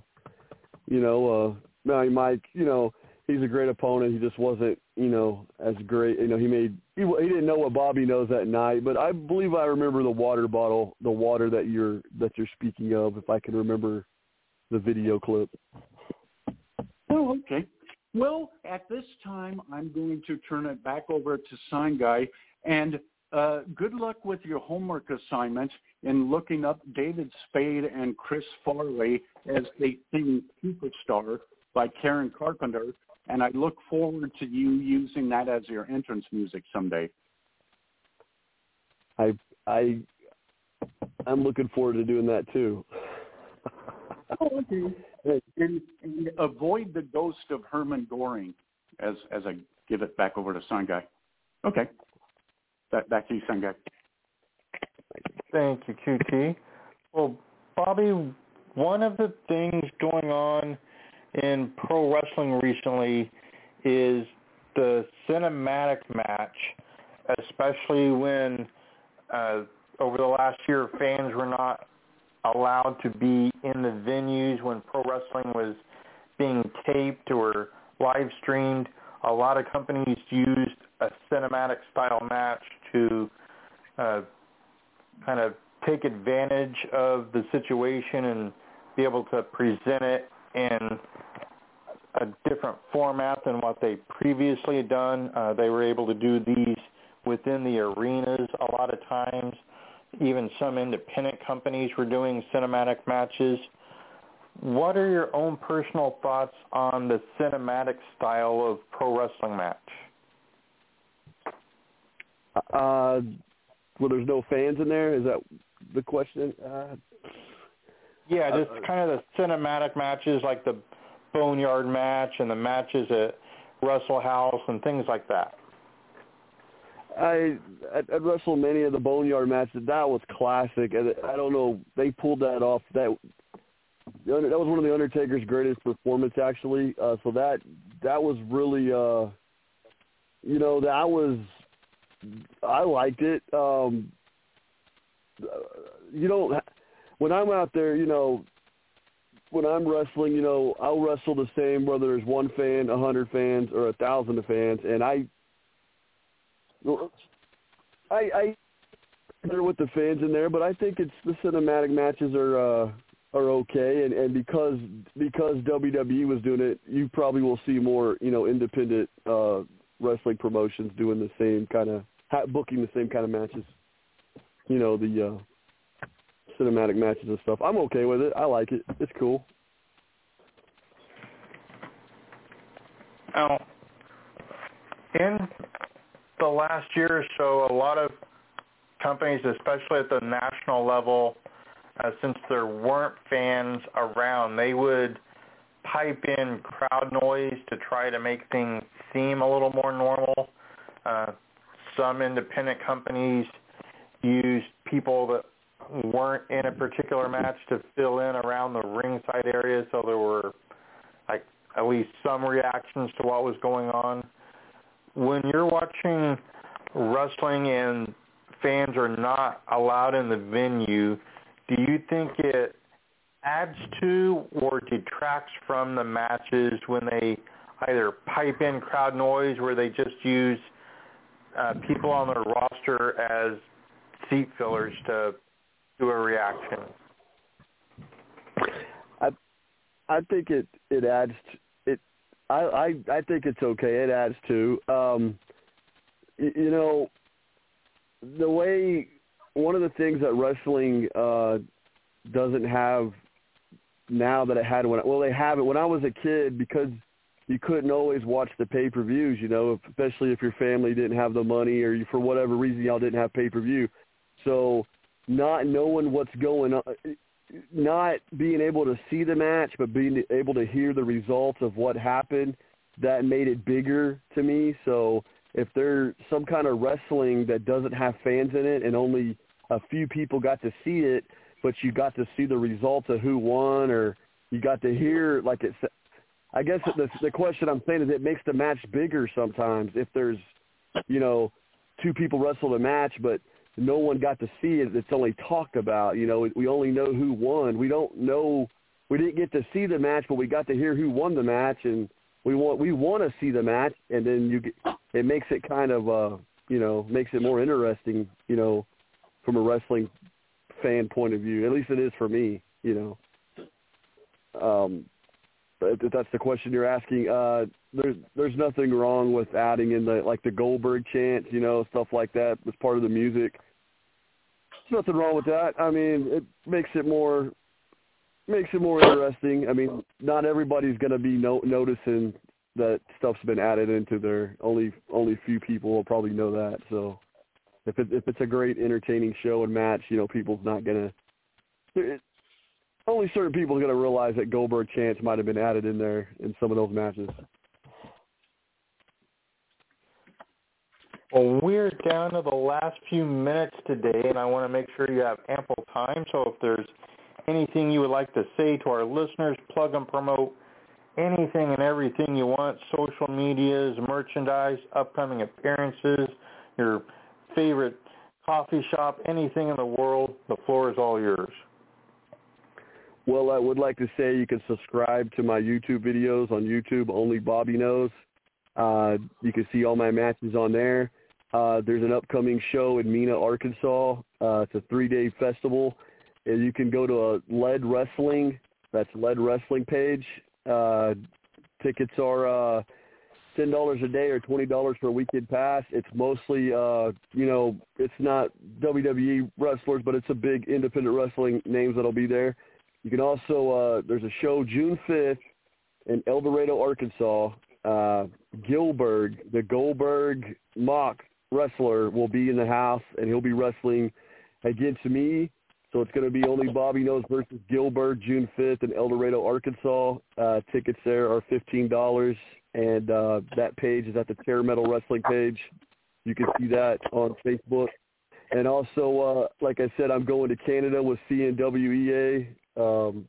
you know, uh, now Mike, you know, he's a great opponent. He just wasn't, you know, as great. You know, he made he, he didn't know what Bobby knows that night, but I believe I remember the water bottle, the water that you're that you're speaking of, if I can remember the video clip. Oh, okay. Well, at this time, I'm going to turn it back over to Sign Guy, and uh, good luck with your homework assignment in looking up David Spade and Chris Farley as they sing Superstar by Karen Carpenter, and I look forward to you using that as your entrance music someday. I I I'm looking forward to doing that too. Oh, okay. And, and avoid the ghost of Herman Goring as as I give it back over to Sign Guy. Okay. Back, back to you, Sign Guy. Thank you, QT. Well, Bobby, one of the things going on in pro wrestling recently is the cinematic match, especially when uh, over the last year fans were not allowed to be in the venues when pro wrestling was being taped or live streamed. A lot of companies used a cinematic style match to uh, kind of take advantage of the situation and be able to present it in a different format than what they previously had done. Uh, they were able to do these within the arenas a lot of times. Even some independent companies were doing cinematic matches. What are your own personal thoughts on the cinematic style of pro wrestling match? Uh, well, there's no fans in there. Is that the question? Uh, Yeah, just Uh, kind of the cinematic matches like the Boneyard match and the matches at Russell House and things like that. I at, at WrestleMania the Boneyard match that was classic. and I don't know they pulled that off. That that was one of the Undertaker's greatest performance actually. Uh, so that that was really uh, you know that was I liked it. Um, uh, you know when I'm out there, you know when I'm wrestling, you know I'll wrestle the same whether there's one fan, a hundred fans, or a thousand fans, and I I I there with the fans in there, but I think it's the cinematic matches are uh are okay and and because because WWE was doing it, you probably will see more, you know, independent uh wrestling promotions doing the same kind of booking the same kind of matches. You know, the uh cinematic matches and stuff. I'm okay with it. I like it. It's cool. Now, in the last year or so, a lot of companies, especially at the national level, uh, since there weren't fans around, they would pipe in crowd noise to try to make things seem a little more normal. Uh, some independent companies used people that weren't in a particular match to fill in around the ringside area, so there were like at least some reactions to what was going on. When you're watching wrestling and fans are not allowed in the venue, do you think it adds to or detracts from the matches when they either pipe in crowd noise where they just use uh, people on their roster as seat fillers to do a reaction? I I think it it adds to, it. I I I think it's okay. It adds to. Um, you, know, the way one of the things that wrestling uh, doesn't have now that it had when well they have it when I was a kid because you couldn't always watch the pay per views, you know, especially if your family didn't have the money or you, for whatever reason y'all didn't have pay per view. So not knowing what's going on, not being able to see the match, but being able to hear the results of what happened, that made it bigger to me. So if there's some kind of wrestling that doesn't have fans in it and only a few people got to see it, but you got to see the results of who won or you got to hear like it's I guess the the question I'm saying is it makes the match bigger sometimes if there's you know two people wrestled a match but no one got to see it it's only talked about you know we only know who won. We don't know we didn't get to see the match but we got to hear who won the match and we want we want to see the match and then you get it makes it kind of uh you know makes it more interesting you know from a wrestling fan point of view. At least it is for me you know. Um if that's the question you're asking, uh, there's there's nothing wrong with adding in the like the Goldberg chant, you know, stuff like that as part of the music. Nothing wrong with that. I mean, it makes it more makes it more interesting. I mean, not everybody's going to be no, noticing that stuff's been added into there. Only only few people will probably know that. So if it, if it's a great entertaining show and match, you know, people's not going to only certain people are going to realize that Goldberg chants might have been added in there in some of those matches. Well, we're down to the last few minutes today, and I want to make sure you have ample time. So if there's anything you would like to say to our listeners, plug and promote anything and everything you want, social medias, merchandise, upcoming appearances, your favorite coffee shop, anything in the world, the floor is all yours. Well, I would like to say you can subscribe to my YouTube videos on YouTube. Only Bobby knows. Uh, you can see all my matches on there. Uh, there's an upcoming show in Mena, Arkansas. Uh, it's a three-day festival. And you can go to a Lead Wrestling. That's Lead Wrestling page. Uh, tickets are uh, ten dollars a day or twenty dollars for a weekend pass. It's mostly, uh, you know, it's not WWE wrestlers, but it's a big independent wrestling names that'll be there. You can also uh, there's a show June 5th in El Dorado, Arkansas. Uh, Gillberg, the Goldberg mock wrestler, will be in the house and he'll be wrestling against me. So it's going to be only Bobby Knows versus Gillberg June 5th in El Dorado, Arkansas. Uh, tickets there are $15, and uh, that page is at the Terror Metal Wrestling page. You can see that on Facebook. And also, uh, like I said, I'm going to Canada with CNWEA um,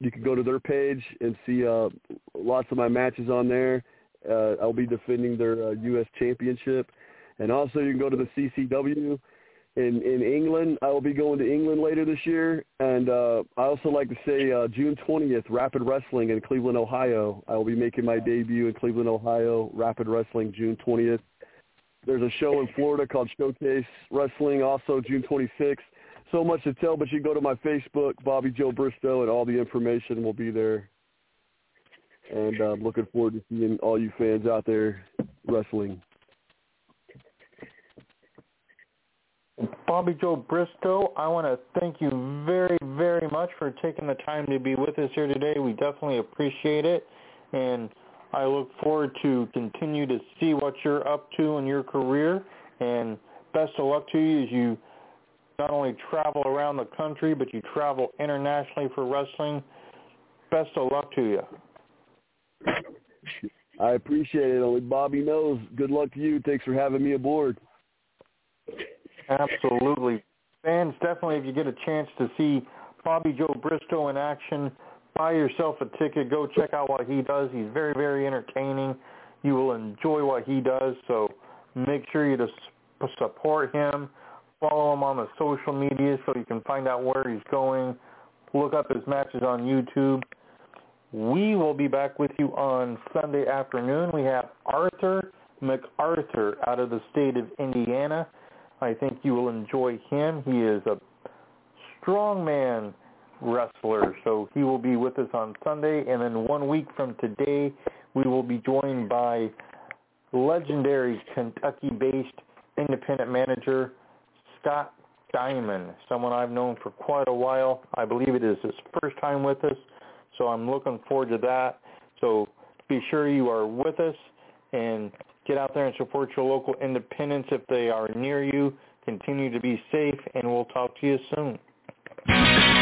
you can go to their page and see uh, lots of my matches on there. Uh, I'll be defending their uh, U.S. championship. And also you can go to the CCW in, in England. I will be going to England later this year. And uh, I also like to say uh, June 20th, Rapid Wrestling in Cleveland, Ohio. I will be making my debut in Cleveland, Ohio, Rapid Wrestling June 20th. There's a show in Florida called Showcase Wrestling, also June 26th so much to tell, but you go to my Facebook, Bobby Joe Bristow, and all the information will be there. And I'm uh, looking forward to seeing all you fans out there wrestling. Bobby Joe Bristow, I want to thank you very, very much for taking the time to be with us here today. We definitely appreciate it. And I look forward to continue to see what you're up to in your career. And best of luck to you as you not only travel around the country, but you travel internationally for wrestling. Best of luck to you. I appreciate it. Only Bobby knows. Good luck to you. Thanks for having me aboard. Absolutely. Fans, definitely, if you get a chance to see Bobby Joe Bristow in action, buy yourself a ticket. Go check out what he does. He's very, very entertaining. You will enjoy what he does. So make sure you just support him. Follow him on the social media so you can find out where he's going. Look up his matches on YouTube. We will be back with you on Sunday afternoon. We have Arthur MacArthur out of the state of Indiana. I think you will enjoy him. He is a strongman wrestler, so he will be with us on Sunday. And then one week from today, we will be joined by legendary Kentucky-based independent manager Scott Diamond, someone I've known for quite a while. I believe it is his first time with us, so I'm looking forward to that. So be sure you are with us and get out there and support your local independents if they are near you. Continue to be safe, and we'll talk to you soon.